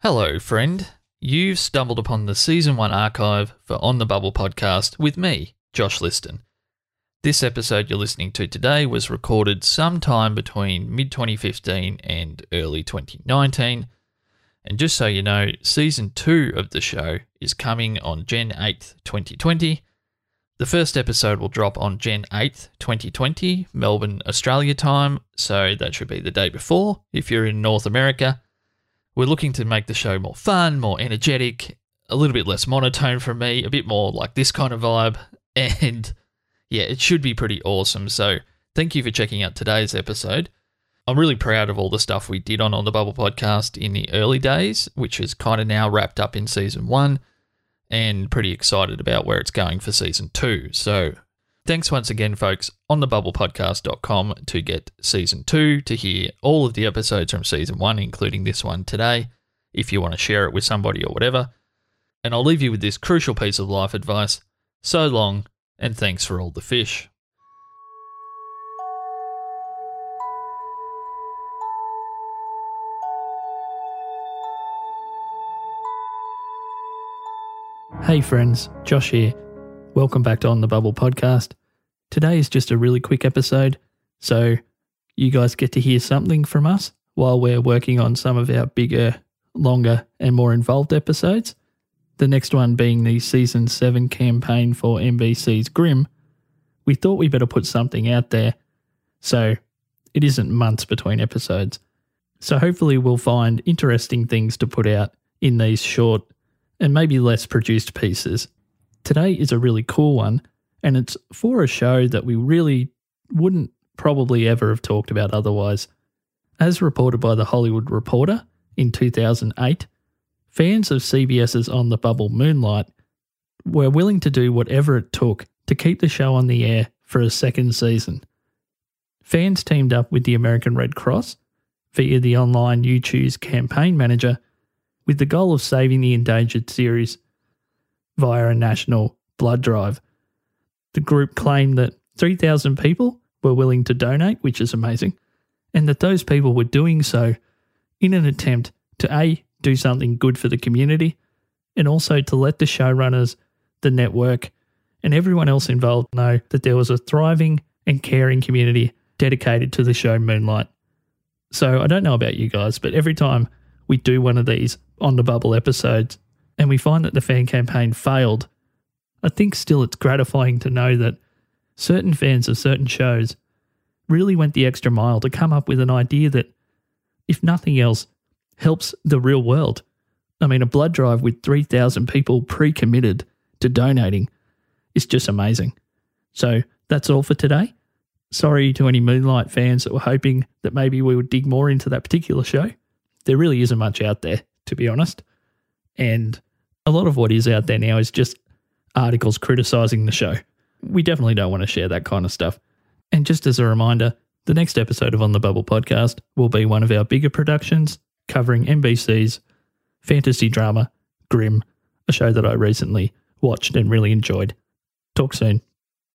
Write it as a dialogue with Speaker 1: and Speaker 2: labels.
Speaker 1: Hello, friend. You've stumbled upon the Season 1 archive for On the Bubble podcast with me, Josh Liston. This episode you're listening to today was recorded sometime between mid 2015 and early 2019. And just so you know, Season 2 of the show is coming on Gen 8th, 2020. The first episode will drop on Gen 8th, 2020, Melbourne, Australia time, so that should be the day before if you're in North America. We're looking to make the show more fun, more energetic, a little bit less monotone from me, a bit more like this kind of vibe. And yeah, it should be pretty awesome. So thank you for checking out today's episode. I'm really proud of all the stuff we did on On the Bubble podcast in the early days, which is kind of now wrapped up in season one, and pretty excited about where it's going for season two. So Thanks once again, folks, on thebubblepodcast.com to get season two, to hear all of the episodes from season one, including this one today, if you want to share it with somebody or whatever. And I'll leave you with this crucial piece of life advice. So long, and thanks for all the fish.
Speaker 2: Hey friends, Josh here. Welcome back to On the Bubble podcast. Today is just a really quick episode, so you guys get to hear something from us while we're working on some of our bigger, longer, and more involved episodes. The next one being the season 7 campaign for NBC's Grimm. We thought we better put something out there so it isn't months between episodes. So hopefully we'll find interesting things to put out in these short and maybe less produced pieces. Today is a really cool one, and it's for a show that we really wouldn't probably ever have talked about otherwise. As reported by The Hollywood Reporter in 2008, fans of CBS's On the Bubble Moonlight were willing to do whatever it took to keep the show on the air for a second season. Fans teamed up with the American Red Cross via the online YouChoose campaign manager with the goal of saving the endangered series via a national blood drive. The group claimed that 3,000 people were willing to donate, which is amazing, and that those people were doing so in an attempt to A, do something good for the community, and also to let the showrunners, the network, and everyone else involved know that there was a thriving and caring community dedicated to the show Moonlight. So I don't know about you guys, but every time we do one of these on the bubble episodes and we find that the fan campaign failed, I think still it's gratifying to know that certain fans of certain shows really went the extra mile to come up with an idea that, if nothing else, helps the real world. I mean, a blood drive with 3,000 people pre committed to donating is just amazing. So that's all for today. Sorry to any Moonlight fans that were hoping that maybe we would dig more into that particular show. There really isn't much out there, to be honest. And a lot of what is out there now is just articles criticizing the show. We definitely don't want to share that kind of stuff. And just as a reminder, the next episode of On the Bubble podcast will be one of our bigger productions covering NBC's fantasy drama Grimm, a show that I recently watched and really enjoyed. Talk soon.